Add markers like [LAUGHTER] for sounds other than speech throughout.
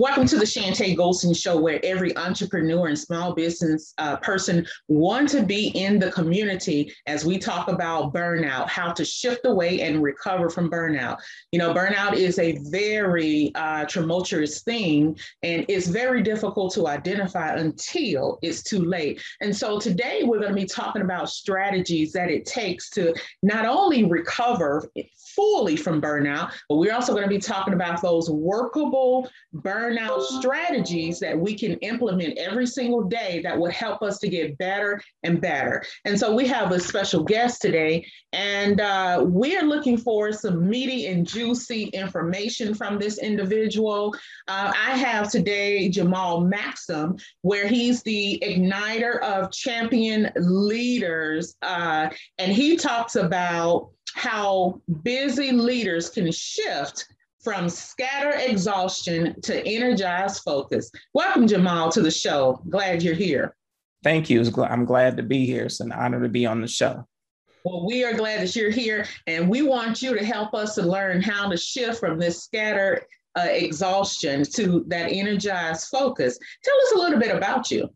Welcome to the Chantay Golson Show, where every entrepreneur and small business uh, person want to be in the community as we talk about burnout, how to shift away and recover from burnout. You know, burnout is a very uh, tumultuous thing, and it's very difficult to identify until it's too late. And so today we're going to be talking about strategies that it takes to not only recover fully from burnout, but we're also going to be talking about those workable burnout strategies that we can implement every single day that would help us to get better and better. And so we have a special guest today, and uh, we're looking for some meaty and juicy information from this individual. Uh, I have today Jamal Maxsam, where he's the igniter of champion leaders, uh, and he talks about how busy leaders can shift from scatter exhaustion to energized focus. Welcome, Jamal, to the show. Glad you're here. Thank you. I'm glad to be here. It's an honor to be on the show. Well, we are glad that you're here, and we want you to help us to learn how to shift from this scatter uh, exhaustion to that energized focus. Tell us a little bit about you.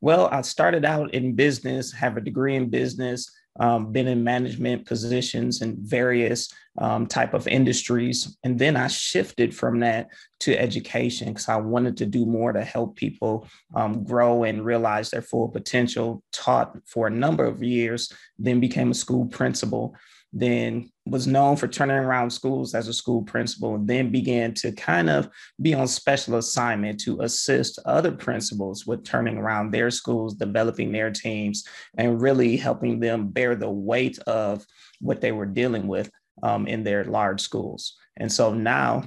Well, I started out in business, have a degree in business, um, been in management positions in various um, type of industries. And then i shifted from that to education because i wanted to do more to help people um, grow and realize their full potential taught for a number of years then became a school principal then was known for turning around schools as a school principal, and then began to kind of be on special assignment to assist other principals with turning around their schools, developing their teams, and really helping them bear the weight of what they were dealing with um, in their large schools. And so now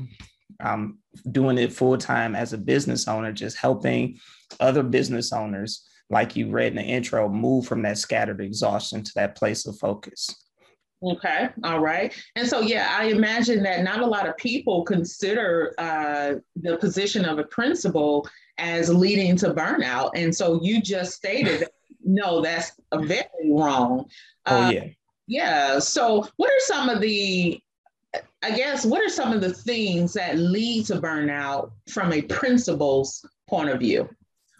I'm doing it full time as a business owner, just helping other business owners, like you read in the intro, move from that scattered exhaustion to that place of focus. Okay, all right. And so, yeah, I imagine that not a lot of people consider uh, the position of a principal as leading to burnout. And so you just stated, [LAUGHS] no, that's very wrong. Oh, uh, yeah. Yeah. So, what are some of the, I guess, what are some of the things that lead to burnout from a principal's point of view?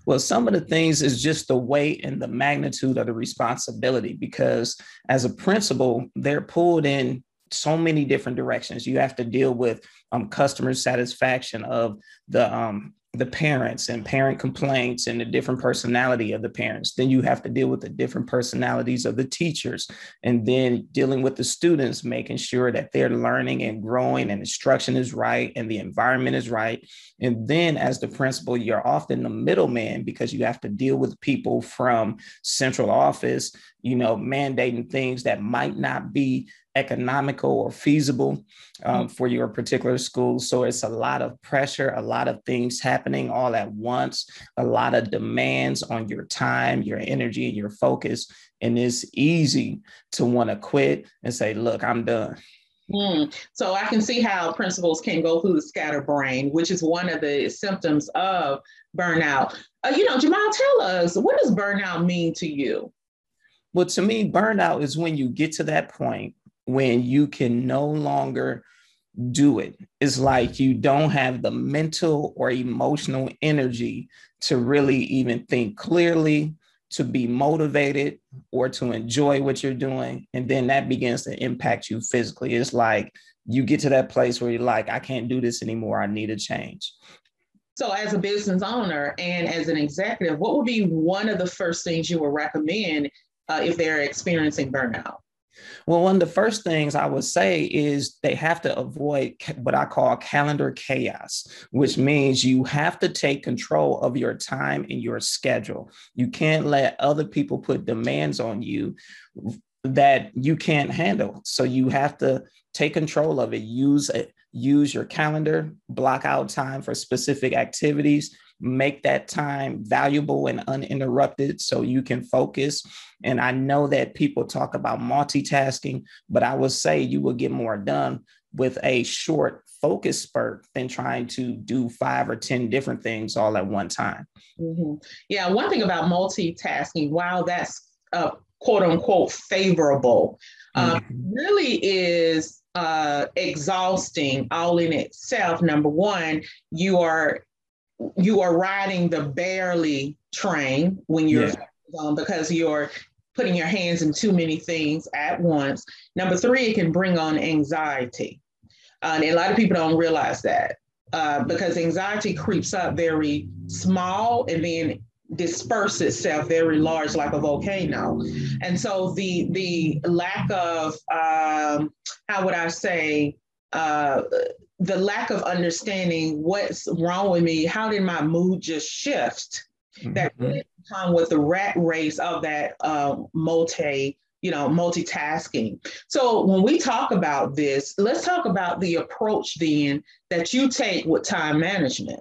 Well, some of the things is just the weight and the magnitude of the responsibility because as a principal, they're pulled in so many different directions. You have to deal with um, customer satisfaction of the um, the parents and parent complaints and the different personality of the parents. Then you have to deal with the different personalities of the teachers and then dealing with the students, making sure that they're learning and growing and instruction is right and the environment is right. And then as the principal, you're often the middleman because you have to deal with people from central office, you know, mandating things that might not be economical or feasible um, mm. for your particular school. So it's a lot of pressure, a lot of things happening all at once, a lot of demands on your time, your energy, and your focus. And it's easy to want to quit and say, look, I'm done. Mm. So I can see how principals can go through the scatterbrain, which is one of the symptoms of burnout. Uh, you know, Jamal, tell us what does burnout mean to you? Well, to me, burnout is when you get to that point when you can no longer do it. It's like you don't have the mental or emotional energy to really even think clearly, to be motivated, or to enjoy what you're doing. And then that begins to impact you physically. It's like you get to that place where you're like, I can't do this anymore. I need a change. So, as a business owner and as an executive, what would be one of the first things you would recommend uh, if they're experiencing burnout? Well, one of the first things I would say is they have to avoid what I call calendar chaos, which means you have to take control of your time and your schedule. You can't let other people put demands on you that you can't handle. So you have to take control of it. Use it. Use your calendar, block out time for specific activities, make that time valuable and uninterrupted so you can focus. And I know that people talk about multitasking, but I would say you will get more done with a short focus spurt than trying to do five or 10 different things all at one time. Mm-hmm. Yeah, one thing about multitasking, while that's uh, quote unquote favorable, uh, mm-hmm. really is uh, exhausting all in itself. Number one, you are you are riding the barely train when you're yeah. um, because you're putting your hands in too many things at once. Number three, it can bring on anxiety. Uh, and a lot of people don't realize that uh, because anxiety creeps up very small and then disperse itself very large like a volcano and so the the lack of um, how would i say uh, the lack of understanding what's wrong with me how did my mood just shift mm-hmm. that really come with the rat race of that uh, multi you know multitasking so when we talk about this let's talk about the approach then that you take with time management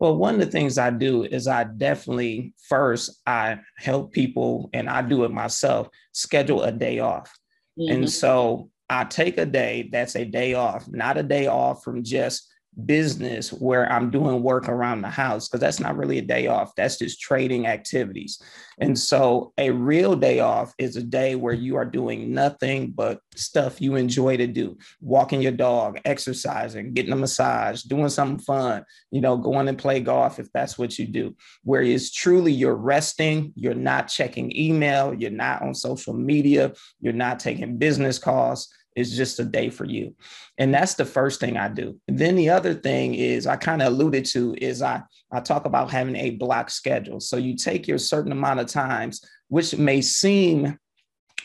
well, one of the things I do is I definitely first I help people and I do it myself schedule a day off. Mm-hmm. And so I take a day that's a day off, not a day off from just business where I'm doing work around the house because that's not really a day off. That's just trading activities. And so a real day off is a day where you are doing nothing but stuff you enjoy to do walking your dog, exercising, getting a massage, doing something fun, you know, going and play golf if that's what you do. Where it's truly you're resting, you're not checking email, you're not on social media, you're not taking business calls it's just a day for you. And that's the first thing I do. Then the other thing is I kind of alluded to is I I talk about having a block schedule. So you take your certain amount of times, which may seem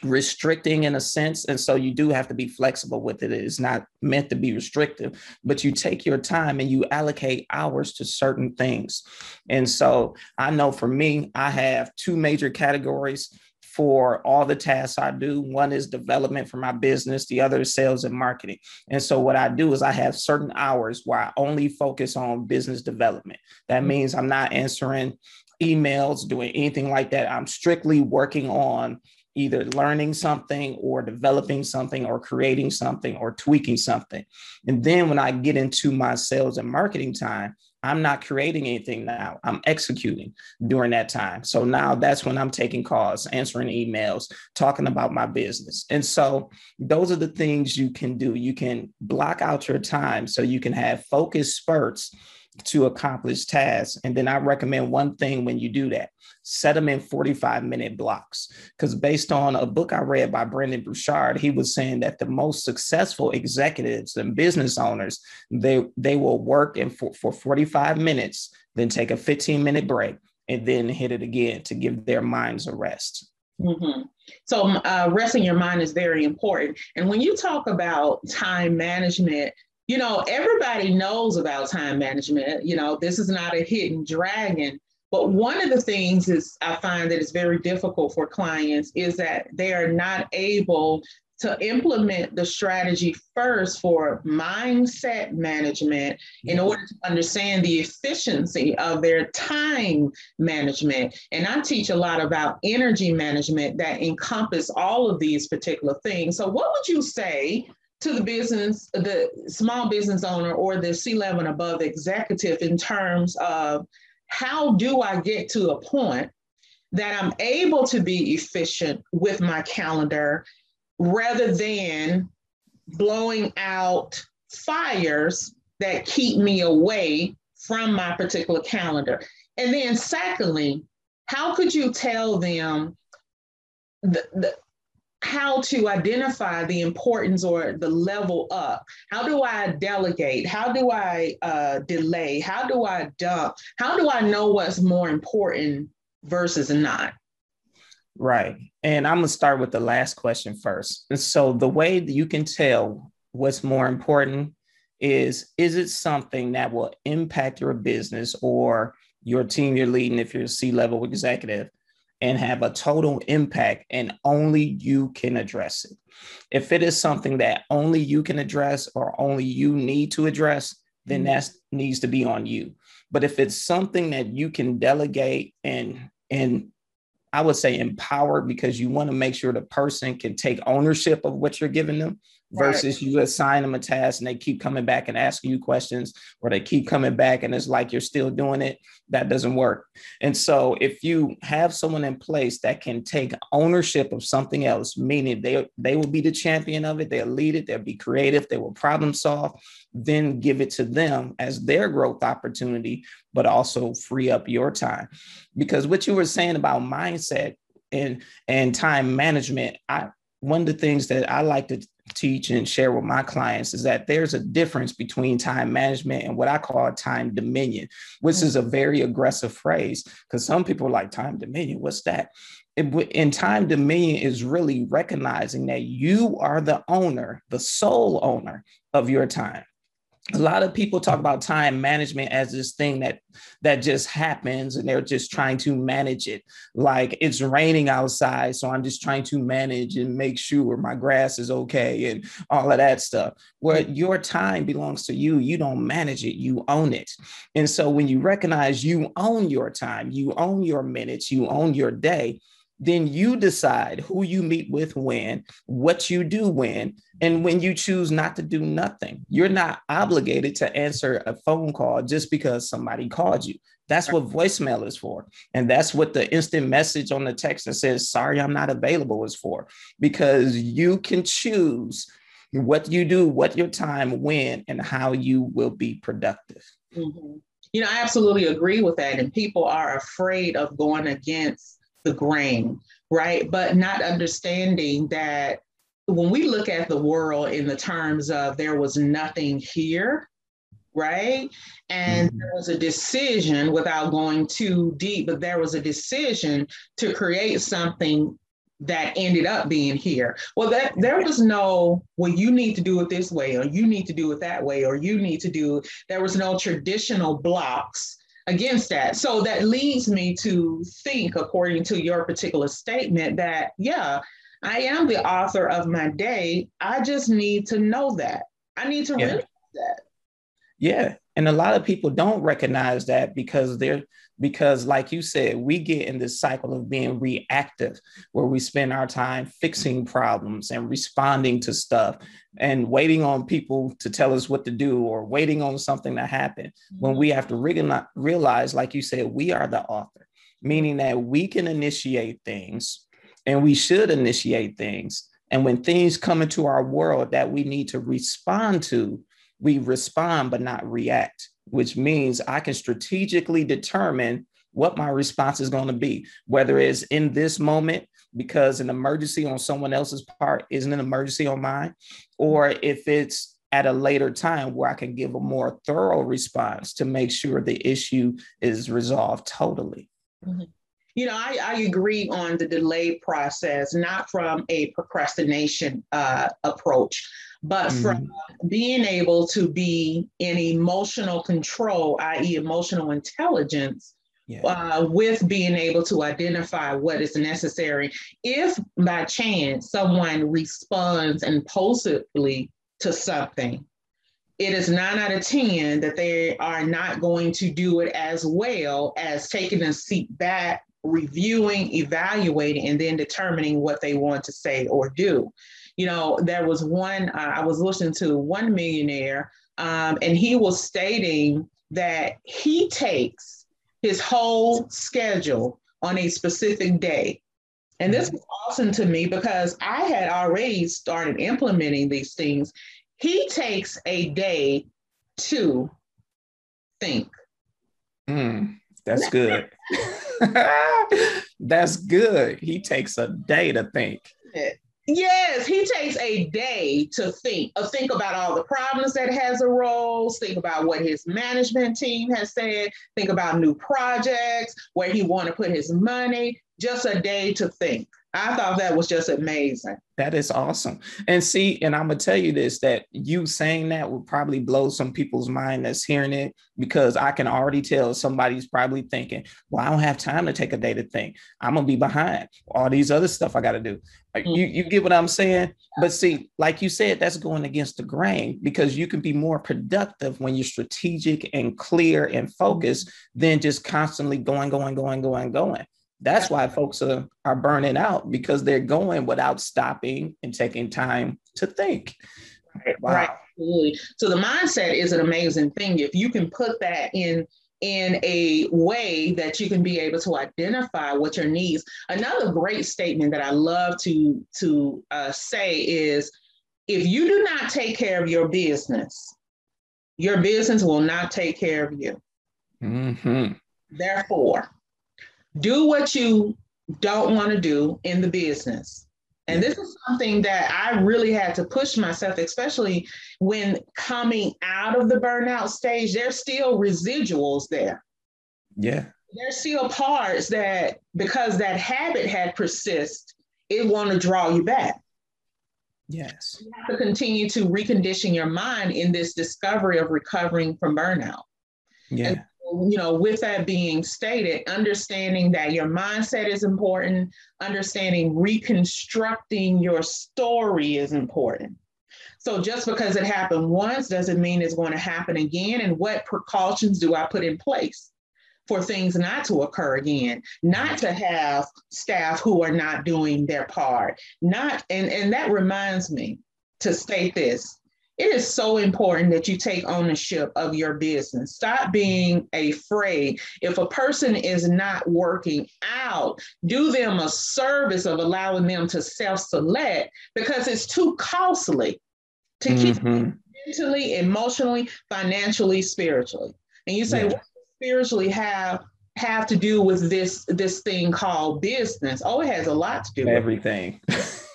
restricting in a sense and so you do have to be flexible with it it's not meant to be restrictive but you take your time and you allocate hours to certain things and so i know for me i have two major categories for all the tasks I do. One is development for my business, the other is sales and marketing. And so, what I do is I have certain hours where I only focus on business development. That mm-hmm. means I'm not answering emails, doing anything like that. I'm strictly working on either learning something or developing something or creating something or tweaking something. And then when I get into my sales and marketing time, I'm not creating anything now. I'm executing during that time. So now that's when I'm taking calls, answering emails, talking about my business. And so those are the things you can do. You can block out your time so you can have focus spurts to accomplish tasks. And then I recommend one thing when you do that set them in 45 minute blocks. Because based on a book I read by Brendon Burchard, he was saying that the most successful executives and business owners, they, they will work in for, for 45 minutes, then take a 15 minute break, and then hit it again to give their minds a rest. Mm-hmm. So, uh, resting your mind is very important. And when you talk about time management, you know, everybody knows about time management. You know, this is not a hidden dragon. But one of the things is I find that is very difficult for clients is that they are not able to implement the strategy first for mindset management in order to understand the efficiency of their time management. And I teach a lot about energy management that encompass all of these particular things. So what would you say to the business, the small business owner or the C level and above executive in terms of how do I get to a point that I'm able to be efficient with my calendar rather than blowing out fires that keep me away from my particular calendar. And then, secondly, how could you tell them the, the, how to identify the importance or the level up. How do I delegate? How do I uh, delay? How do I dump? How do I know what's more important versus not? Right. And I'm going to start with the last question first. And so, the way that you can tell what's more important is is it something that will impact your business or your team you're leading if you're a C level executive? And have a total impact and only you can address it. If it is something that only you can address or only you need to address, then mm-hmm. that needs to be on you. But if it's something that you can delegate and and I would say empowered because you want to make sure the person can take ownership of what you're giving them versus you assign them a task and they keep coming back and asking you questions or they keep coming back and it's like you're still doing it that doesn't work. And so if you have someone in place that can take ownership of something else meaning they they will be the champion of it they'll lead it they'll be creative they will problem solve then give it to them as their growth opportunity but also free up your time. Because what you were saying about mindset and and time management i one of the things that I like to teach and share with my clients is that there's a difference between time management and what I call time dominion, which is a mm-hmm. very aggressive phrase because some people are like time dominion. What's that? in time dominion is really recognizing that you are the owner, the sole owner of your time a lot of people talk about time management as this thing that that just happens and they're just trying to manage it. Like it's raining outside so i'm just trying to manage and make sure my grass is okay and all of that stuff. Where your time belongs to you. You don't manage it. You own it. And so when you recognize you own your time you own your minutes you own your day then you decide who you meet with when, what you do when, and when you choose not to do nothing. You're not obligated to answer a phone call just because somebody called you. That's what voicemail is for. And that's what the instant message on the text that says, sorry, I'm not available is for, because you can choose what you do, what your time, when, and how you will be productive. Mm-hmm. You know, I absolutely agree with that. And people are afraid of going against the grain, right? But not understanding that when we look at the world in the terms of there was nothing here, right? And mm-hmm. there was a decision without going too deep, but there was a decision to create something that ended up being here. Well, that there was no, well, you need to do it this way, or you need to do it that way, or you need to do, there was no traditional blocks against that. So that leads me to think, according to your particular statement, that yeah, I am the author of my day. I just need to know that. I need to yeah. realize that. Yeah. And a lot of people don't recognize that because they're because like you said we get in this cycle of being reactive where we spend our time fixing problems and responding to stuff and waiting on people to tell us what to do or waiting on something to happen when we have to realize like you said we are the author meaning that we can initiate things and we should initiate things. And when things come into our world that we need to respond to we respond but not react which means I can strategically determine what my response is going to be, whether it's in this moment because an emergency on someone else's part isn't an emergency on mine, or if it's at a later time where I can give a more thorough response to make sure the issue is resolved totally. Mm-hmm. You know, I, I, agree on the delay process, not from a procrastination uh, approach, but mm-hmm. from being able to be in emotional control, i.e., emotional intelligence, yeah. uh, with being able to identify what is necessary. If by chance someone responds impulsively to something, it is nine out of 10 that they are not going to do it as well as taking a seat back, reviewing, evaluating, and then determining what they want to say or do you know, there was one, uh, I was listening to one millionaire, um, and he was stating that he takes his whole schedule on a specific day. And this mm-hmm. was awesome to me because I had already started implementing these things. He takes a day to think. Mm, that's good. [LAUGHS] that's good. He takes a day to think. Yes, he takes a day to think, uh, think about all the problems that has arose, think about what his management team has said, think about new projects, where he want to put his money, just a day to think. I thought that was just amazing. That is awesome. And see, and I'm gonna tell you this that you saying that will probably blow some people's mind that's hearing it because I can already tell somebody's probably thinking, well, I don't have time to take a day to think. I'm gonna be behind all these other stuff I gotta do. Mm-hmm. You, you get what I'm saying? But see, like you said, that's going against the grain because you can be more productive when you're strategic and clear and focused than just constantly going, going, going, going, going. That's why folks are, are burning out because they're going without stopping and taking time to think. Wow. Right. Absolutely. So the mindset is an amazing thing. If you can put that in in a way that you can be able to identify what your needs. Another great statement that I love to to uh, say is, if you do not take care of your business, your business will not take care of you. Mm-hmm. Therefore, do what you don't want to do in the business. And this is something that I really had to push myself, especially when coming out of the burnout stage, there's still residuals there. Yeah. There's still parts that, because that habit had persist, it want to draw you back. Yes. You have to continue to recondition your mind in this discovery of recovering from burnout. Yeah. And you know, with that being stated, understanding that your mindset is important, understanding reconstructing your story is important. So just because it happened once doesn't mean it's going to happen again. And what precautions do I put in place for things not to occur again? Not to have staff who are not doing their part. Not and, and that reminds me to state this it is so important that you take ownership of your business. Stop being afraid. If a person is not working out, do them a service of allowing them to self select because it's too costly to mm-hmm. keep mentally, emotionally, financially, spiritually. And you say, yeah. what spiritually have have to do with this this thing called business? Oh, it has a lot to do with everything. [LAUGHS]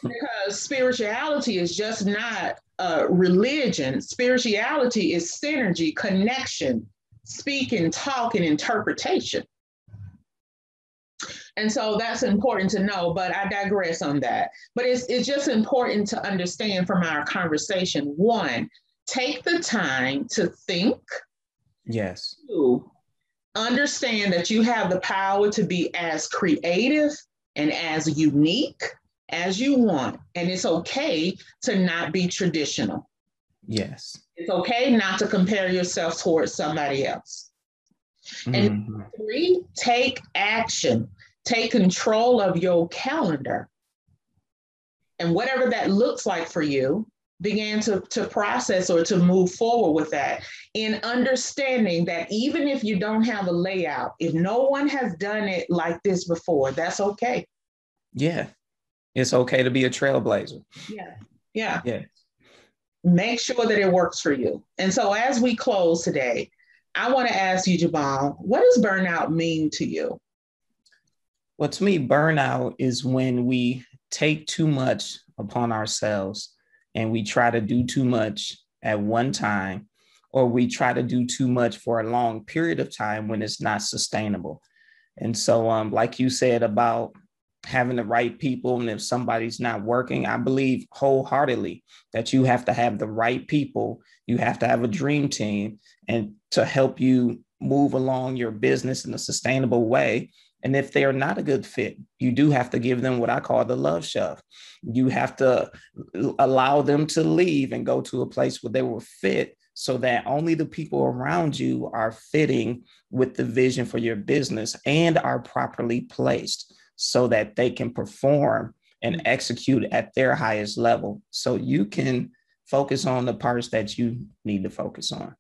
because spirituality is just not uh, religion. Spirituality is synergy, connection, speaking, talking, interpretation. And so that's important to know, but I digress on that. But it's, it's just important to understand from our conversation one, take the time to think. Yes. Two, understand that you have the power to be as creative and as unique as you want. And it's okay to not be traditional. Yes. It's okay not to compare yourself towards somebody else. Mm-hmm. And three, take action, take control of your calendar. And whatever that looks like for you, begin to, to process or to move forward with that in understanding that even if you don't have a layout, if no one has done it like this before, that's okay. Yeah. It's okay to be a trailblazer. Yeah. Yeah. Yeah. Make sure that it works for you. And so as we close today, I want to ask you, Jamal, what does burnout mean to you? Well, to me, burnout is when we take too much upon ourselves and we try to do too much at one time, or we try to do too much for a long period of time when it's not sustainable. And so, um, like you said about having the right people and if somebody's not working i believe wholeheartedly that you have to have the right people. You have to have a dream team and to help you move along your business in a sustainable way. And if they are not a good fit you do have to give them what i call the love shove. You have to allow them to leave and go to a place where they will fit so that only the people around you are fitting with the vision for your business and are properly placed so that they can perform and mm-hmm. execute at their highest level. So you can focus on the parts that you need to focus on.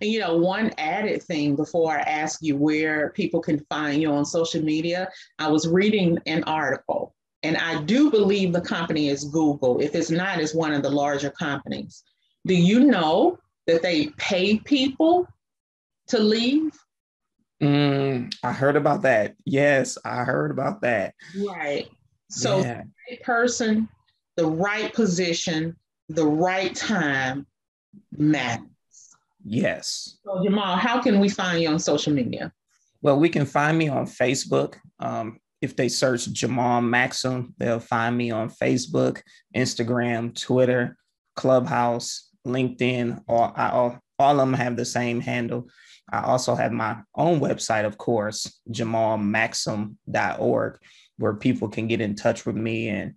And you know, one added thing before I ask you where people can find you on social media, I was reading an article, and I do believe the company is Google. If it's not, it's one of the larger companies. Do you know that they pay people to leave? Mm, I heard about that. Yes, I heard about that. Right. So, yeah. the right person, the right position, the right time matters. Yes. So, Jamal, how can we find you on social media? Well, we can find me on Facebook. Um, if they search Jamal Maxsam, they'll find me on Facebook, Instagram, Twitter, Clubhouse, LinkedIn. All, all, all of them have the same handle. I also have my own website, of course, jamalmaxsam.org, where people can get in touch with me and,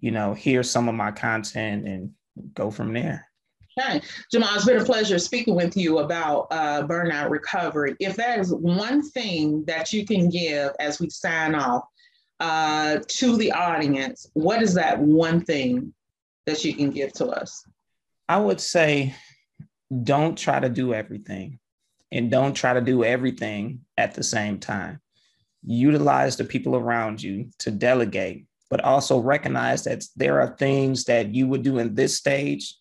you know, hear some of my content and go from there. Okay, Jamal, it's been a pleasure speaking with you about uh, burnout recovery. If that is one thing that you can give as we sign off uh, to the audience, what is that one thing that you can give to us? I would say don't try to do everything and don't try to do everything at the same time. Utilize the people around you to delegate, but also recognize that there are things that you would do in this stage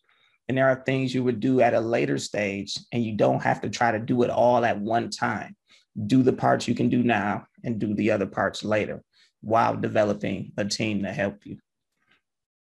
and there are things you would do at a later stage, and you don't have to try to do it all at one time. Do the parts you can do now and do the other parts later while developing a team to help you.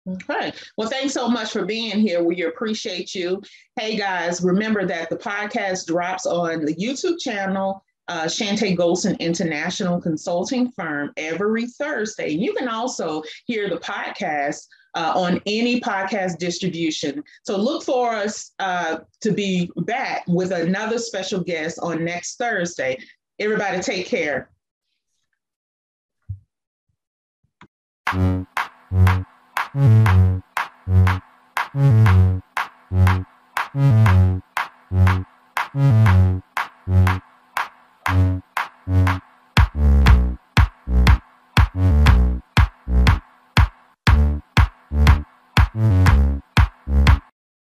Okay. Well, thanks so much for being here. We appreciate you. Hey, guys, remember that the podcast drops on the YouTube channel, uh, Chantay Golson International Consulting Firm, every Thursday. You can also hear the podcast uh, on any podcast distribution. So look for us uh, to be back with another special guest on next Thursday. Everybody, take care. Mm-hmm.